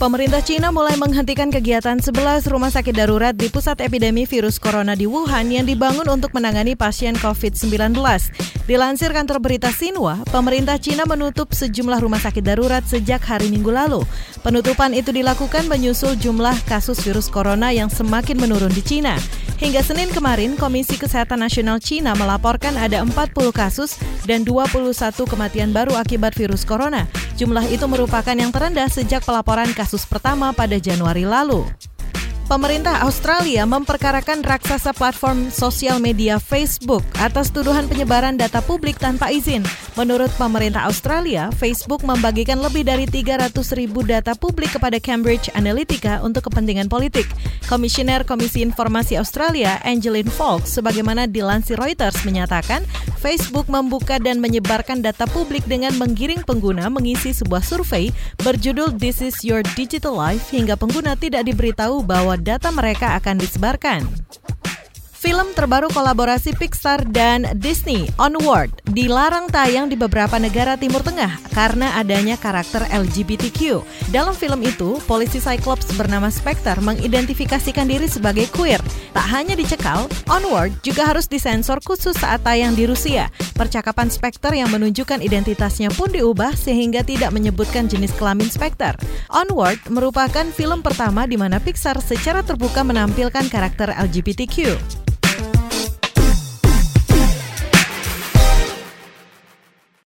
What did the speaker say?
Pemerintah Cina mulai menghentikan kegiatan 11 rumah sakit darurat di pusat epidemi virus corona di Wuhan yang dibangun untuk menangani pasien COVID-19. Dilansir kantor berita Xinhua, pemerintah Cina menutup sejumlah rumah sakit darurat sejak hari Minggu lalu. Penutupan itu dilakukan menyusul jumlah kasus virus corona yang semakin menurun di Cina. Hingga Senin kemarin, Komisi Kesehatan Nasional Cina melaporkan ada 40 kasus dan 21 kematian baru akibat virus corona. Jumlah itu merupakan yang terendah sejak pelaporan kasus pertama pada Januari lalu. Pemerintah Australia memperkarakan raksasa platform sosial media Facebook atas tuduhan penyebaran data publik tanpa izin. Menurut pemerintah Australia, Facebook membagikan lebih dari 300 ribu data publik kepada Cambridge Analytica untuk kepentingan politik. Komisioner Komisi Informasi Australia, Angeline Fox, sebagaimana dilansir Reuters menyatakan, Facebook membuka dan menyebarkan data publik dengan menggiring pengguna mengisi sebuah survei berjudul This is Your Digital Life hingga pengguna tidak diberitahu bahwa data mereka akan disebarkan. Film terbaru kolaborasi Pixar dan Disney, Onward, dilarang tayang di beberapa negara Timur Tengah karena adanya karakter LGBTQ. Dalam film itu, polisi Cyclops bernama Spectre mengidentifikasikan diri sebagai queer. Tak hanya dicekal, Onward juga harus disensor khusus saat tayang di Rusia. Percakapan Spectre yang menunjukkan identitasnya pun diubah sehingga tidak menyebutkan jenis kelamin Spectre. Onward merupakan film pertama di mana Pixar secara terbuka menampilkan karakter LGBTQ.